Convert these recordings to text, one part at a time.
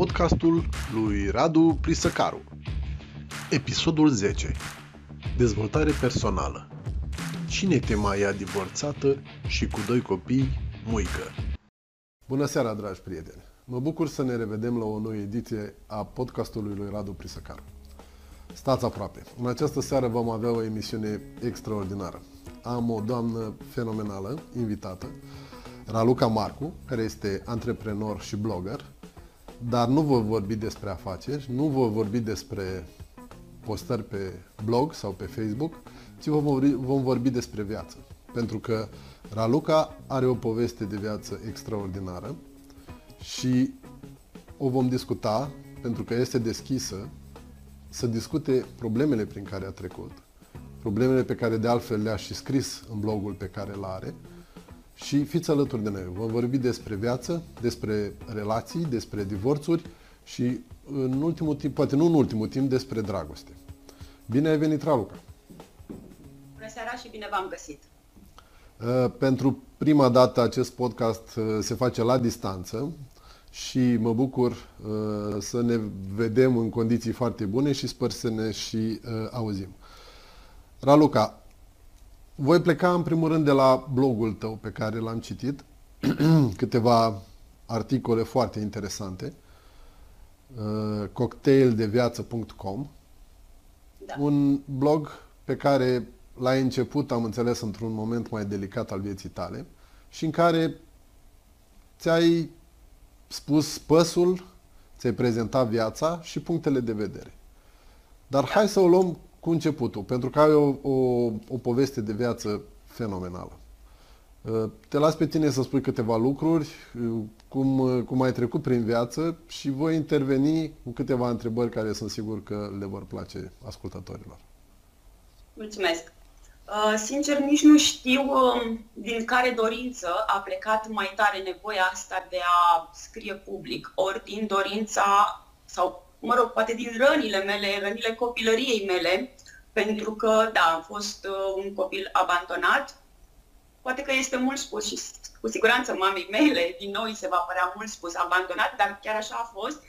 podcastul lui Radu Prisăcaru. Episodul 10. Dezvoltare personală. Cine te mai ia divorțată și cu doi copii, muică? Bună seara, dragi prieteni! Mă bucur să ne revedem la o nouă ediție a podcastului lui Radu Prisăcaru. Stați aproape! În această seară vom avea o emisiune extraordinară. Am o doamnă fenomenală, invitată, Raluca Marcu, care este antreprenor și blogger, dar nu vă vorbi despre afaceri, nu vă vorbi despre postări pe blog sau pe Facebook, ci vom vorbi, vom vorbi despre viață. Pentru că Raluca are o poveste de viață extraordinară și o vom discuta pentru că este deschisă să discute problemele prin care a trecut, problemele pe care de altfel le-a și scris în blogul pe care îl are, și fiți alături de noi. Vom vorbi despre viață, despre relații, despre divorțuri și în ultimul timp, poate nu în ultimul timp, despre dragoste. Bine ai venit, Raluca! Bună seara și bine v-am găsit! Uh, pentru prima dată acest podcast uh, se face la distanță și mă bucur uh, să ne vedem în condiții foarte bune și sper să ne și auzim. Raluca, voi pleca în primul rând de la blogul tău pe care l-am citit, câteva articole foarte interesante, uh, cocktaildeviață.com, da. un blog pe care l-ai început, am înțeles, într-un moment mai delicat al vieții tale și în care ți-ai spus păsul, ți-ai prezentat viața și punctele de vedere. Dar da. hai să o luăm cu începutul, pentru că ai o, o, o poveste de viață fenomenală. Uh, te las pe tine să spui câteva lucruri, uh, cum, uh, cum ai trecut prin viață și voi interveni cu câteva întrebări care sunt sigur că le vor place ascultătorilor. Mulțumesc! Sincer, nici nu știu um, din care dorință a plecat mai tare nevoia asta de a scrie public, ori din dorința sau mă rog, poate din rănile mele, rănile copilăriei mele, pentru că, da, am fost uh, un copil abandonat. Poate că este mult spus și cu siguranță mamei mele, din nou îi se va părea mult spus abandonat, dar chiar așa a fost.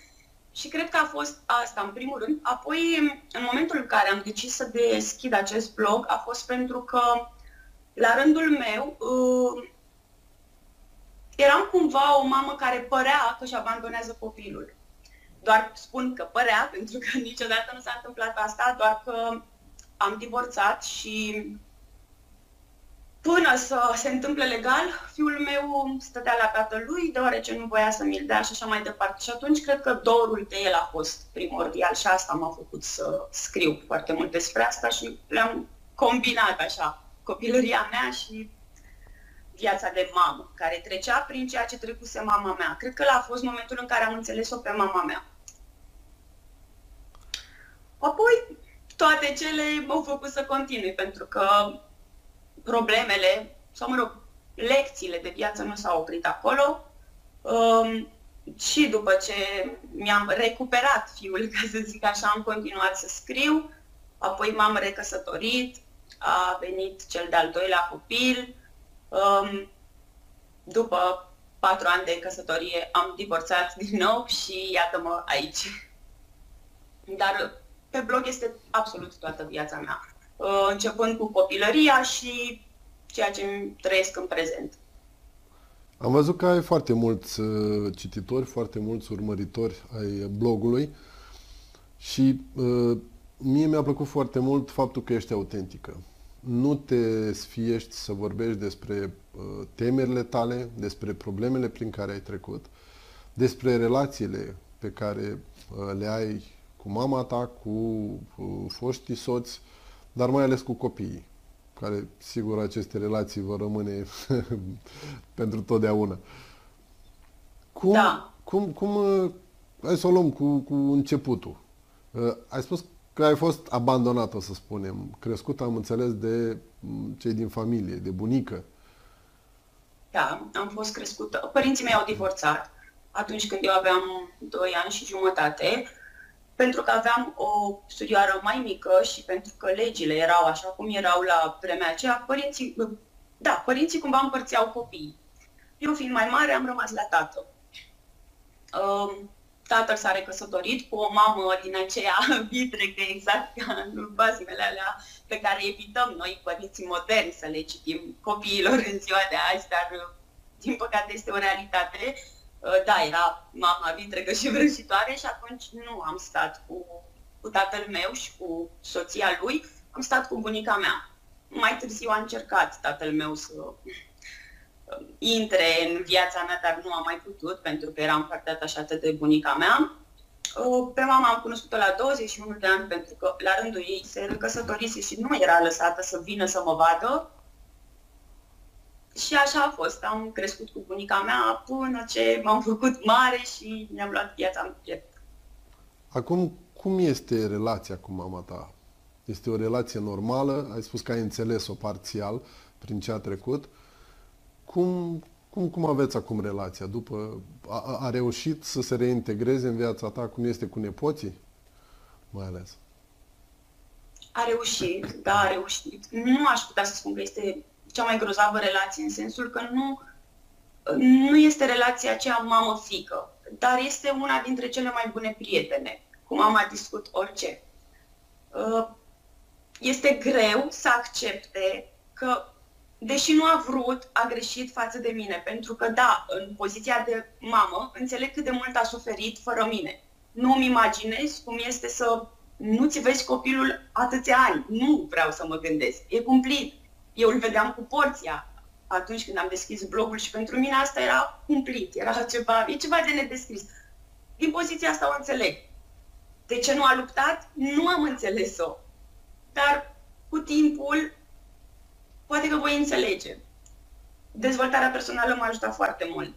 Și cred că a fost asta, în primul rând. Apoi, în momentul în care am decis să deschid acest blog, a fost pentru că, la rândul meu, uh, eram cumva o mamă care părea că își abandonează copilul doar spun că părea, pentru că niciodată nu s-a întâmplat asta, doar că am divorțat și până să se întâmple legal, fiul meu stătea la tatălui, deoarece nu voia să mi-l dea și așa mai departe. Și atunci cred că dorul de el a fost primordial și asta m-a făcut să scriu foarte mult despre asta și le-am combinat așa copilăria mea și viața de mamă, care trecea prin ceea ce trecuse mama mea. Cred că a fost momentul în care am înțeles-o pe mama mea. Apoi, toate cele m-au făcut să continui, pentru că problemele, sau mă rog, lecțiile de viață nu s-au oprit acolo. Um, și după ce mi-am recuperat fiul, ca să zic așa, am continuat să scriu, apoi m-am recăsătorit, a venit cel de-al doilea copil, um, după patru ani de căsătorie am divorțat din nou și iată-mă aici. Dar pe blog este absolut toată viața mea, uh, începând cu copilăria și ceea ce trăiesc în prezent. Am văzut că ai foarte mulți uh, cititori, foarte mulți urmăritori ai blogului și uh, mie mi-a plăcut foarte mult faptul că ești autentică. Nu te sfiești să vorbești despre uh, temerile tale, despre problemele prin care ai trecut, despre relațiile pe care uh, le ai cu mama ta, cu, cu foștii soți, dar mai ales cu copiii, care, sigur, aceste relații vor rămâne pentru totdeauna. Cum, da. cum, cum, uh, hai să o luăm cu, cu începutul. Uh, ai spus că ai fost abandonată, să spunem, crescut, am înțeles, de mm, cei din familie, de bunică. Da, am fost crescută. Părinții mei au divorțat atunci când eu aveam 2 ani și jumătate pentru că aveam o studioară mai mică și pentru că legile erau așa cum erau la vremea aceea, părinții, da, părinții cumva împărțeau copiii. Eu fiind mai mare am rămas la tată. Um, tatăl s-a recăsătorit cu o mamă din aceea vitrecă, exact ca în bazmele alea pe care evităm noi, părinții moderni, să le citim copiilor în ziua de azi, dar din păcate este o realitate. Da, era mama vitrecă și vrăjitoare și atunci nu am stat cu, cu tatăl meu și cu soția lui, am stat cu bunica mea. Mai târziu a încercat tatăl meu să intre în viața mea, dar nu am mai putut pentru că eram foarte atașată de bunica mea. Pe mama am cunoscut-o la 21 de ani pentru că la rândul ei se recăsătorise și nu era lăsată să vină să mă vadă. Și așa a fost. Am crescut cu bunica mea până ce m-am făcut mare și mi-am luat viața în piept. Acum, cum este relația cu mama ta? Este o relație normală? Ai spus că ai înțeles-o parțial prin ce a trecut. Uh, cum, cum, cum aveți acum relația? După, a, a reușit să se reintegreze în viața ta cum este cu nepoții? Mai ales. A reușit, da, a reușit. Nu aș putea să spun că este cea mai grozavă relație, în sensul că nu, nu este relația aceea mamă-fică, dar este una dintre cele mai bune prietene. Cu mama discut orice. Uh, este greu să accepte că deși nu a vrut, a greșit față de mine. Pentru că, da, în poziția de mamă, înțeleg cât de mult a suferit fără mine. Nu îmi imaginez cum este să nu-ți vezi copilul atâția ani. Nu vreau să mă gândesc. E cumplit. Eu îl vedeam cu porția atunci când am deschis blogul și pentru mine asta era cumplit. Era ceva, e ceva de nedescris. Din poziția asta o înțeleg. De ce nu a luptat? Nu am înțeles-o. Dar cu timpul poate că voi înțelege. Dezvoltarea personală m-a ajutat foarte mult.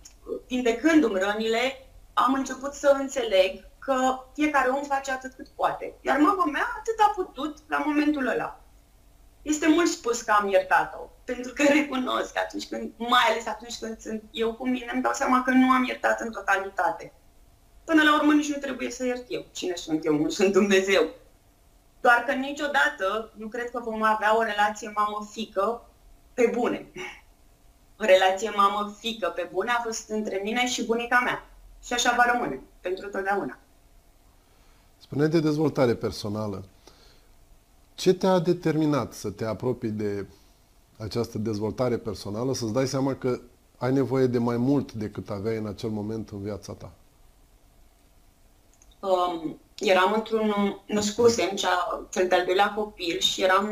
Vindecându-mi rănile, am început să înțeleg că fiecare om face atât cât poate. Iar mama mea atât a putut la momentul ăla. Este mult spus că am iertat-o, pentru că recunosc atunci când, mai ales atunci când sunt eu cu mine, îmi dau seama că nu am iertat în totalitate. Până la urmă nici nu trebuie să iert eu. Cine sunt eu? Nu sunt Dumnezeu. Doar că niciodată nu cred că vom avea o relație mamă-fică pe bune. O relație mamă-fică pe bune a fost între mine și bunica mea. Și așa va rămâne, pentru totdeauna. Spune de dezvoltare personală. Ce te-a determinat să te apropii de această dezvoltare personală, să-ți dai seama că ai nevoie de mai mult decât aveai în acel moment în viața ta? Um, eram într-un, născusem cea, cel de-al doilea copil și eram,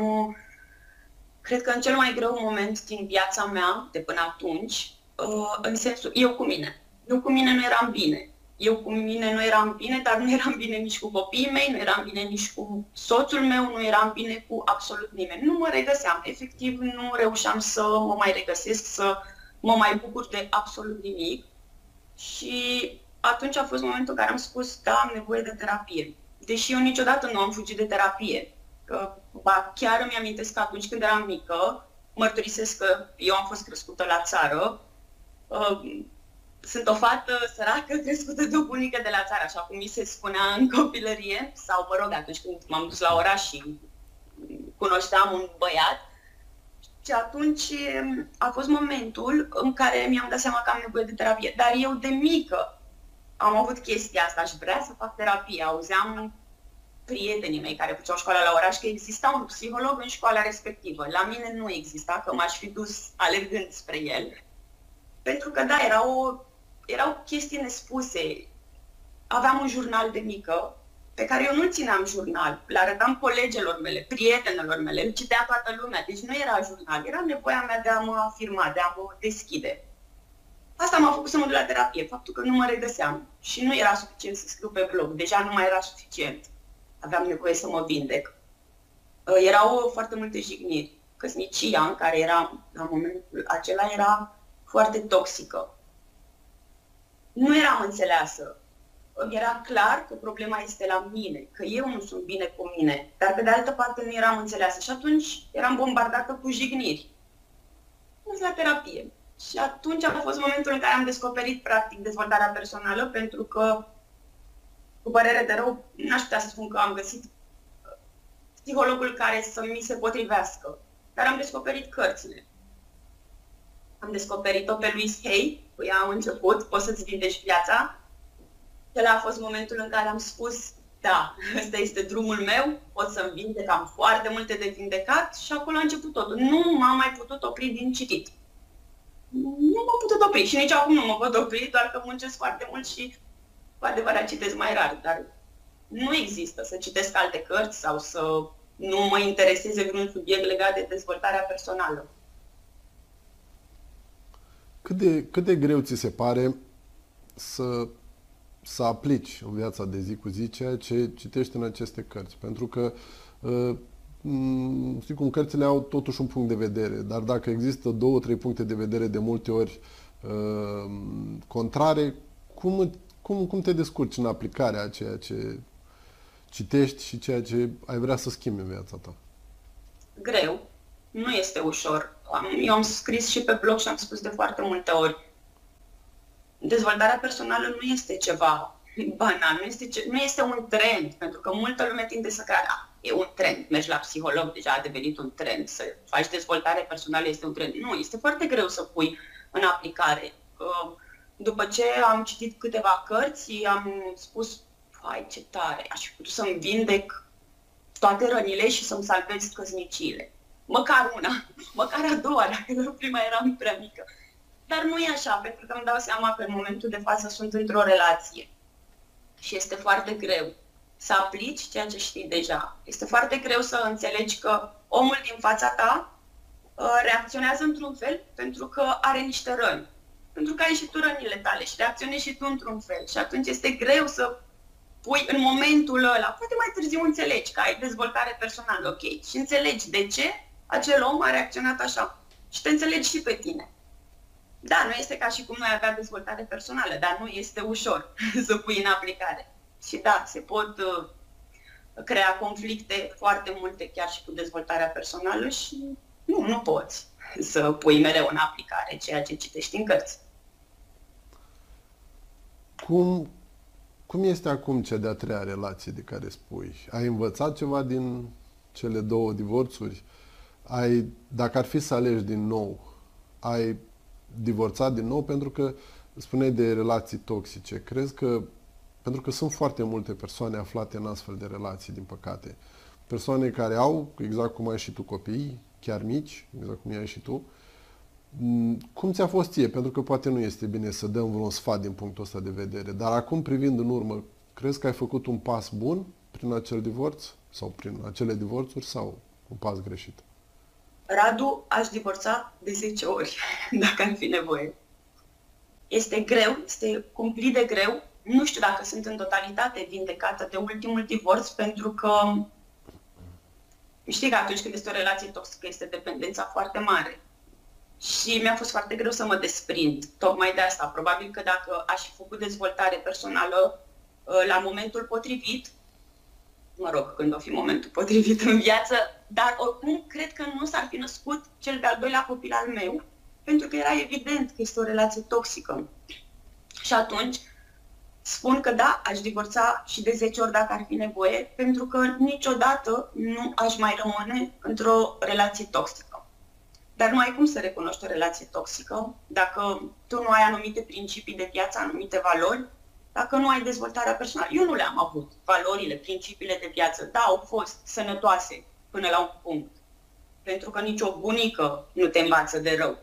cred că în cel mai greu moment din viața mea de până atunci, uh, în sensul, eu cu mine. Eu cu mine nu eram bine. Eu cu mine nu eram bine, dar nu eram bine nici cu copiii mei, nu eram bine nici cu soțul meu, nu eram bine cu absolut nimeni. Nu mă regăseam. Efectiv, nu reușeam să mă mai regăsesc, să mă mai bucur de absolut nimic. Și atunci a fost momentul în care am spus, da, am nevoie de terapie. Deși eu niciodată nu am fugit de terapie. Că, ba, chiar îmi amintesc că atunci când eram mică, mărturisesc că eu am fost crescută la țară, uh, sunt o fată săracă crescută de o bunică de la țară, așa cum mi se spunea în copilărie, sau, mă rog, atunci când m-am dus la oraș și cunoșteam un băiat. Și atunci um, a fost momentul în care mi-am dat seama că am nevoie de terapie. Dar eu de mică am avut chestia asta și vrea să fac terapie. Auzeam prietenii mei care făceau școala la oraș că exista un psiholog în școala respectivă. La mine nu exista, că m-aș fi dus alergând spre el. Pentru că, da, era o, erau chestii nespuse. Aveam un jurnal de mică pe care eu nu-l țineam jurnal. Le arătam colegelor mele, prietenelor mele, îl citea toată lumea. Deci nu era jurnal, era nevoia mea de a mă afirma, de a mă deschide. Asta m-a făcut să mă duc la terapie, faptul că nu mă regăseam. Și nu era suficient să scriu pe blog, deja nu mai era suficient. Aveam nevoie să mă vindec. Uh, erau foarte multe jigniri. Căsnicia în care eram la momentul acela era foarte toxică. Nu eram înțeleasă. Era clar că problema este la mine, că eu nu sunt bine cu mine, dar pe de altă parte nu eram înțeleasă și atunci eram bombardată cu jigniri. Nu la terapie. Și atunci a fost momentul în care am descoperit, practic, dezvoltarea personală, pentru că, cu părere de rău, n-aș putea să spun că am găsit uh, psihologul care să mi se potrivească. Dar am descoperit cărțile. Am descoperit-o pe Louise Hay, cu ea am început, poți să-ți vindești viața. Acela a fost momentul în care am spus, da, ăsta este drumul meu, pot să-mi vindec, am foarte multe de vindecat și acolo a început totul. Nu m-am mai putut opri din citit. Nu m-am putut opri și nici acum nu mă pot opri, doar că muncesc foarte mult și cu adevărat citesc mai rar, dar nu există să citesc alte cărți sau să nu mă intereseze vreun subiect legat de dezvoltarea personală. Cât de, cât de greu ți se pare să, să aplici în viața de zi cu zi ceea ce citești în aceste cărți? Pentru că uh, știi cum, cărțile au totuși un punct de vedere, dar dacă există două, trei puncte de vedere de multe ori uh, contrare, cum, cum, cum te descurci în aplicarea a ceea ce citești și ceea ce ai vrea să schimbi în viața ta? Greu. Nu este ușor. Eu am scris și pe blog și am spus de foarte multe ori. Dezvoltarea personală nu este ceva banal, nu este, ce, nu este un trend, pentru că multă lume tinde să creadă, ah, e un trend, mergi la psiholog, deja a devenit un trend, să faci dezvoltare personală este un trend. Nu, este foarte greu să pui în aplicare. După ce am citit câteva cărți, am spus, hai ce tare, aș fi putut să-mi vindec toate rănile și să-mi salvez căsniciile. Măcar una, măcar a doua, dacă prima eram prea mică. Dar nu e așa, pentru că îmi dau seama că în momentul de față sunt într-o relație. Și este foarte greu să aplici ceea ce știi deja. Este foarte greu să înțelegi că omul din fața ta uh, reacționează într-un fel pentru că are niște răni. Pentru că ai și tu rănile tale și reacționezi și tu într-un fel. Și atunci este greu să pui în momentul ăla, poate mai târziu înțelegi că ai dezvoltare personală, ok, și înțelegi de ce acel om a reacționat așa. Și te înțelegi și pe tine. Da, nu este ca și cum noi avea dezvoltare personală, dar nu este ușor să pui în aplicare. Și da, se pot uh, crea conflicte foarte multe chiar și cu dezvoltarea personală și nu, nu poți să pui mereu în aplicare ceea ce citești în cărți. Cum, cum este acum cea de-a treia relație de care spui? Ai învățat ceva din cele două divorțuri? Ai, dacă ar fi să alegi din nou, ai divorțat din nou pentru că spuneai de relații toxice. Crezi că, pentru că sunt foarte multe persoane aflate în astfel de relații, din păcate, persoane care au, exact cum ai și tu copii, chiar mici, exact cum ai și tu, mm, cum ți-a fost ție? Pentru că poate nu este bine să dăm vreun sfat din punctul ăsta de vedere, dar acum privind în urmă, crezi că ai făcut un pas bun prin acel divorț sau prin acele divorțuri sau un pas greșit? Radu, aș divorța de 10 ori, dacă ar fi nevoie. Este greu, este cumplit de greu. Nu știu dacă sunt în totalitate vindecată de ultimul divorț, pentru că știi că atunci când este o relație toxică este dependența foarte mare. Și mi-a fost foarte greu să mă desprind. Tocmai de asta. Probabil că dacă aș fi făcut dezvoltare personală uh, la momentul potrivit, mă rog, când o fi momentul potrivit în viață, dar oricum cred că nu s-ar fi născut cel de-al doilea copil al meu, pentru că era evident că este o relație toxică. Și atunci spun că da, aș divorța și de 10 ori dacă ar fi nevoie, pentru că niciodată nu aș mai rămâne într-o relație toxică. Dar nu ai cum să recunoști o relație toxică dacă tu nu ai anumite principii de viață, anumite valori, dacă nu ai dezvoltarea personală. Eu nu le-am avut. Valorile, principiile de viață, da, au fost sănătoase până la un punct. Pentru că nicio bunică nu te învață de rău.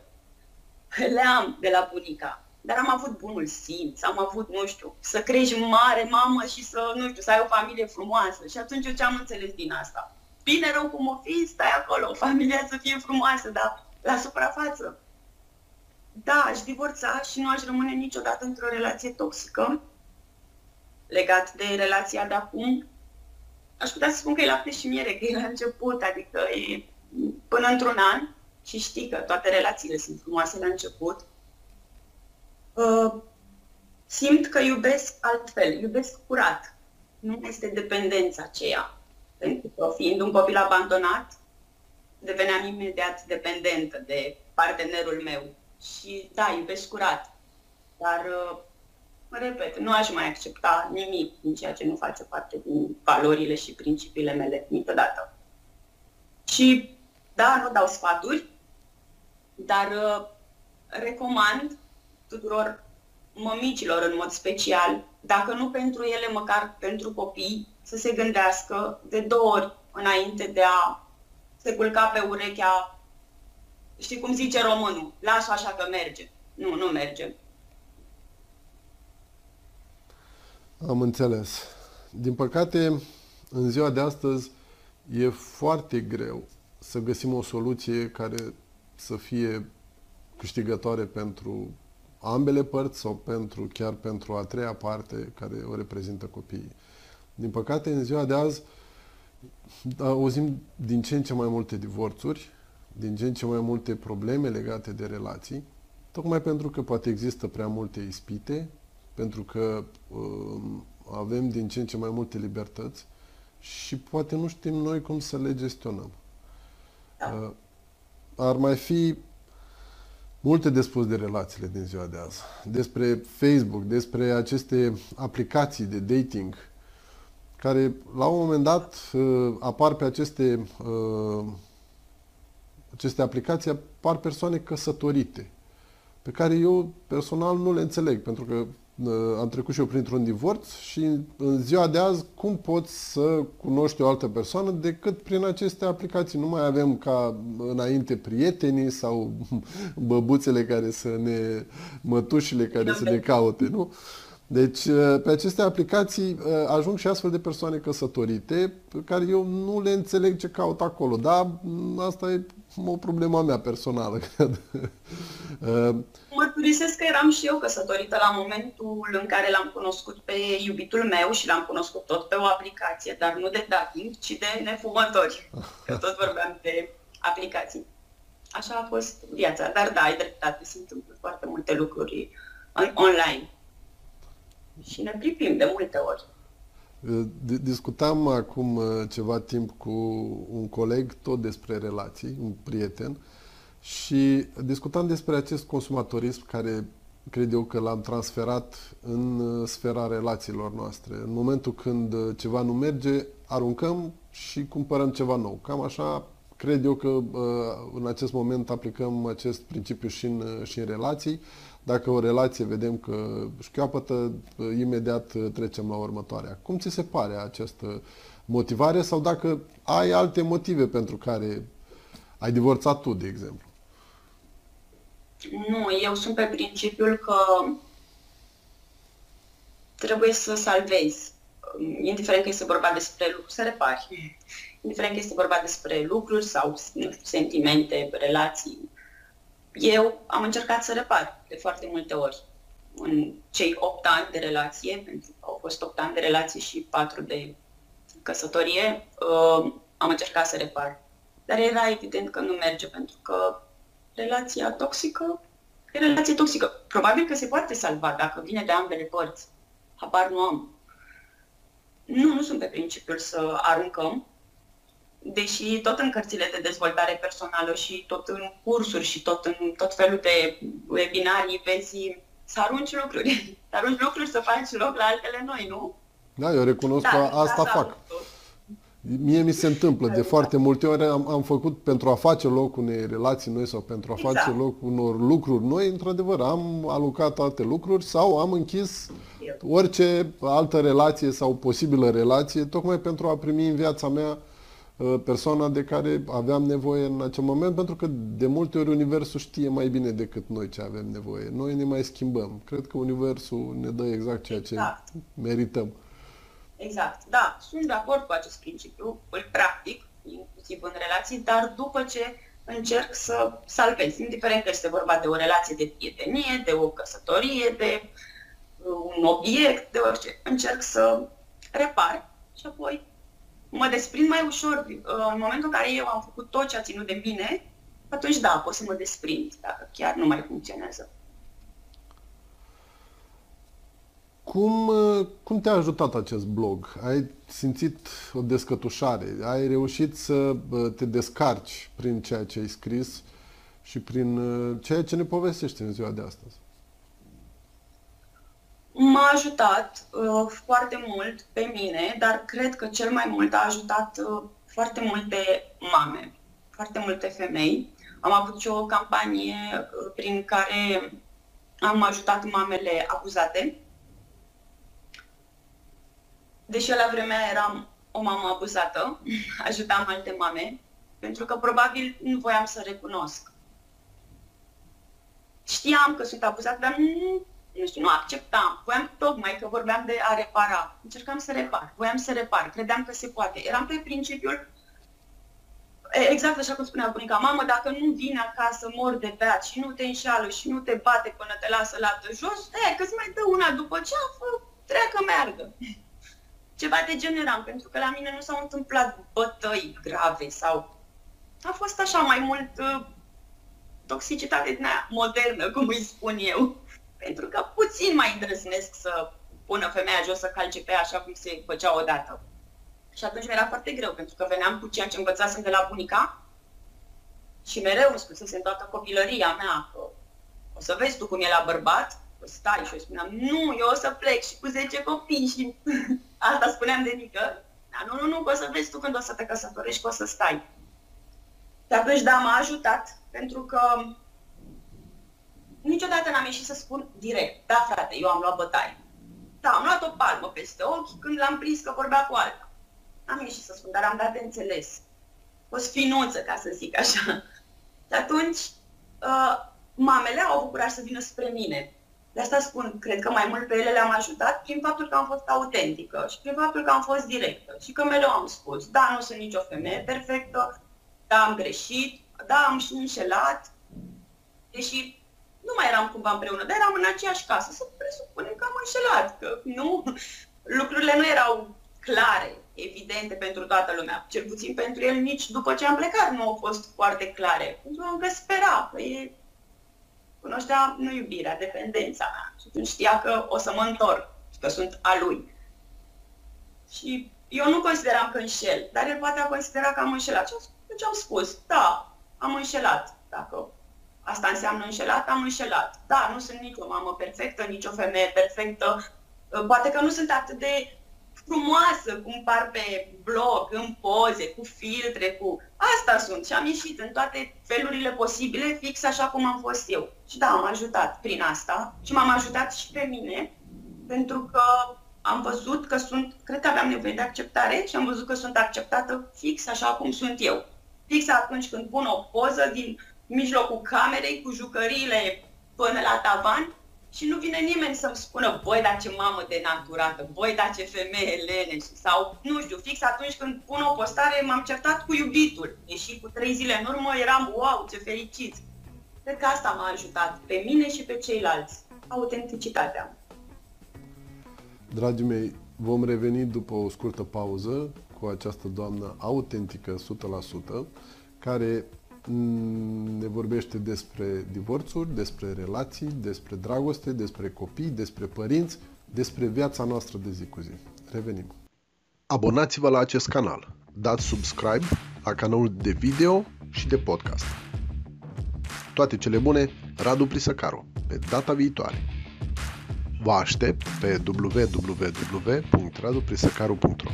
Le am de la bunica. Dar am avut bunul simț, am avut, nu știu, să crești mare mamă și să, nu știu, să ai o familie frumoasă. Și atunci eu ce am înțeles din asta? Bine, rău cum o fi, stai acolo, familia să fie frumoasă, dar la suprafață. Da, aș divorța și nu aș rămâne niciodată într-o relație toxică, legat de relația de acum, aș putea să spun că e lapte și miere, că e la început, adică e până într-un an și știi că toate relațiile sunt frumoase la început. Uh, simt că iubesc altfel, iubesc curat. Nu este dependența aceea. Pentru că fiind un copil abandonat, deveneam imediat dependentă de partenerul meu. Și da, iubesc curat. Dar uh, repet, nu aș mai accepta nimic din ceea ce nu face parte din valorile și principiile mele niciodată. Și da, nu dau sfaturi, dar uh, recomand tuturor mămicilor în mod special, dacă nu pentru ele, măcar pentru copii, să se gândească de două ori înainte de a se culca pe urechea, știi cum zice românul, lasă așa că merge. Nu, nu merge. Am înțeles. Din păcate, în ziua de astăzi e foarte greu să găsim o soluție care să fie câștigătoare pentru ambele părți sau pentru chiar pentru a treia parte care o reprezintă copiii. Din păcate, în ziua de azi auzim din ce în ce mai multe divorțuri, din ce în ce mai multe probleme legate de relații, tocmai pentru că poate există prea multe ispite, pentru că uh, avem din ce în ce mai multe libertăți și poate nu știm noi cum să le gestionăm. Da. Uh, ar mai fi multe de spus de relațiile din ziua de azi. Despre Facebook, despre aceste aplicații de dating care la un moment dat uh, apar pe aceste, uh, aceste aplicații, apar persoane căsătorite, pe care eu personal nu le înțeleg, pentru că uh, am trecut și eu printr-un divorț și în ziua de azi cum poți să cunoști o altă persoană decât prin aceste aplicații. Nu mai avem ca înainte prietenii sau băbuțele care să ne, mătușile care să ne caute, nu? Deci, uh, pe aceste aplicații uh, ajung și astfel de persoane căsătorite, pe care eu nu le înțeleg ce caut acolo. Dar mm, asta e o problemă mea personală, cred. Uh, Mărturisesc că eram și eu căsătorită la momentul în care l-am cunoscut pe iubitul meu și l-am cunoscut tot pe o aplicație, dar nu de dating, ci de nefumători. Că tot vorbeam de aplicații. Așa a fost viața. Dar da, ai dreptate, se întâmplă foarte multe lucruri online și ne pripim de multe ori. Discutam acum uh, ceva timp cu un coleg tot despre relații, un prieten, și discutam despre acest consumatorism care cred eu că l-am transferat în uh, sfera relațiilor noastre. În momentul când uh, ceva nu merge, aruncăm și cumpărăm ceva nou. Cam așa cred eu că în acest moment aplicăm acest principiu și în, și în relații. Dacă o relație vedem că șchioapătă, imediat trecem la următoarea. Cum ți se pare această motivare sau dacă ai alte motive pentru care ai divorțat tu, de exemplu? Nu, eu sunt pe principiul că trebuie să salvezi. Indiferent că este vorba despre lucruri, să repari. Indiferent că este vorba despre lucruri sau nu știu, sentimente, relații, eu am încercat să repar de foarte multe ori în cei 8 ani de relație, pentru că au fost 8 ani de relație și 4 de căsătorie, uh, am încercat să repar. Dar era evident că nu merge, pentru că relația toxică e relație toxică. Probabil că se poate salva dacă vine de ambele părți. Habar nu am. Nu, nu sunt pe principiul să aruncăm, deși tot în cărțile de dezvoltare personală și tot în cursuri și tot în tot felul de webinarii vezi să arunci lucruri, să arunci lucruri, să faci loc la altele noi, nu? Da, eu recunosc da, că asta fac. Mie mi se întâmplă de foarte multe ori am, am făcut pentru a face loc unei relații noi sau pentru a exact. face loc unor lucruri noi, într-adevăr, am alocat alte lucruri sau am închis orice altă relație sau posibilă relație, tocmai pentru a primi în viața mea Uh, persoana de care aveam nevoie în acel moment, pentru că de multe ori Universul știe mai bine decât noi ce avem nevoie. Noi ne mai schimbăm. Cred că Universul ne dă exact ceea ce exact. merităm. Exact, da, sunt de acord cu acest principiu, îl practic, inclusiv în relații, dar după ce încerc să salvez, indiferent că este vorba de o relație de prietenie, de o căsătorie, de un obiect, de orice, încerc să repar și apoi mă desprind mai ușor. În momentul în care eu am făcut tot ce a ținut de mine, atunci da, pot să mă desprind, dacă chiar nu mai funcționează. Cum, cum te-a ajutat acest blog? Ai simțit o descătușare? Ai reușit să te descarci prin ceea ce ai scris și prin ceea ce ne povestești în ziua de astăzi? M-a ajutat uh, foarte mult pe mine, dar cred că cel mai mult a ajutat uh, foarte multe mame, foarte multe femei. Am avut și o campanie uh, prin care am ajutat mamele acuzate. Deși la vremea eram o mamă abuzată, ajutam alte mame, pentru că probabil nu voiam să recunosc. Știam că sunt abuzat, dar nu, nu știu, nu acceptam. Voiam tocmai că vorbeam de a repara. Încercam să repar, voiam să repar, credeam că se poate. Eram pe principiul, exact așa cum spunea bunica, mamă, dacă nu vine acasă mor de beat și nu te înșală și nu te bate până te lasă la jos, e, că mai dă una după ceafă, treacă meargă. Ceva de general, pentru că la mine nu s-au întâmplat bătăi grave sau... A fost așa mai mult uh, toxicitate din aia modernă, cum îi spun eu. Pentru că puțin mai îndrăznesc să pună femeia jos să calce pe ea așa cum se făcea odată. Și atunci mi-era foarte greu, pentru că veneam cu ceea ce învățasem de la bunica și mereu îmi spusese în toată copilăria mea că o să vezi tu cum e la bărbat, o stai și eu spuneam, nu, eu o să plec și cu 10 copii și asta spuneam de mică. Dar nu, nu, nu, că o să vezi tu când o să te căsătorești, că o să stai. Și atunci, da, m-a ajutat, pentru că niciodată n-am ieșit să spun direct, da, frate, eu am luat bătaie. Da, am luat o palmă peste ochi când l-am prins că vorbea cu alta. N-am ieșit să spun, dar am dat de înțeles. O sfinuță, ca să zic așa. Și atunci, uh, mamele au avut curaj să vină spre mine. De asta spun, cred că mai mult pe ele le-am ajutat prin faptul că am fost autentică și prin faptul că am fost directă și că mereu am spus, da, nu sunt nicio femeie perfectă, da, am greșit, da, am și înșelat, deși nu mai eram cumva împreună, dar eram în aceeași casă, să presupunem că am înșelat, că nu, lucrurile nu erau clare, evidente pentru toată lumea, cel puțin pentru el nici după ce am plecat nu au fost foarte clare, pentru că încă spera, că e, cunoștea nu iubirea, dependența mea și atunci știa că o să mă întorc, că sunt a lui. Și eu nu consideram că înșel, dar el poate a considerat că am înșelat. Și deci am spus, da, am înșelat. Dacă asta înseamnă înșelat, am înșelat. Da, nu sunt nicio mamă perfectă, nicio femeie perfectă. Poate că nu sunt atât de frumoasă cum par pe blog, în poze, cu filtre, cu... Asta sunt și am ieșit în toate felurile posibile, fix așa cum am fost eu. Și da, am ajutat prin asta și m-am ajutat și pe mine, pentru că am văzut că sunt, cred că aveam nevoie de acceptare și am văzut că sunt acceptată fix așa cum sunt eu. Fix atunci când pun o poză din mijlocul camerei cu jucăriile până la tavan și nu vine nimeni să-mi spună, băi, dar ce mamă de naturată, băi, dar ce femeie leneș, sau, nu știu, fix atunci când pun o postare, m-am certat cu iubitul, deși cu trei zile în urmă eram, wow, ce fericiți. Cred că asta m-a ajutat, pe mine și pe ceilalți, autenticitatea. Dragii mei, vom reveni după o scurtă pauză cu această doamnă autentică 100%, care ne vorbește despre divorțuri, despre relații, despre dragoste, despre copii, despre părinți, despre viața noastră de zi cu zi. Revenim. Abonați-vă la acest canal. Dați subscribe la canalul de video și de podcast. Toate cele bune, Radu Prisăcaru. Pe data viitoare. Vă aștept pe www.raduprisăcaru.ro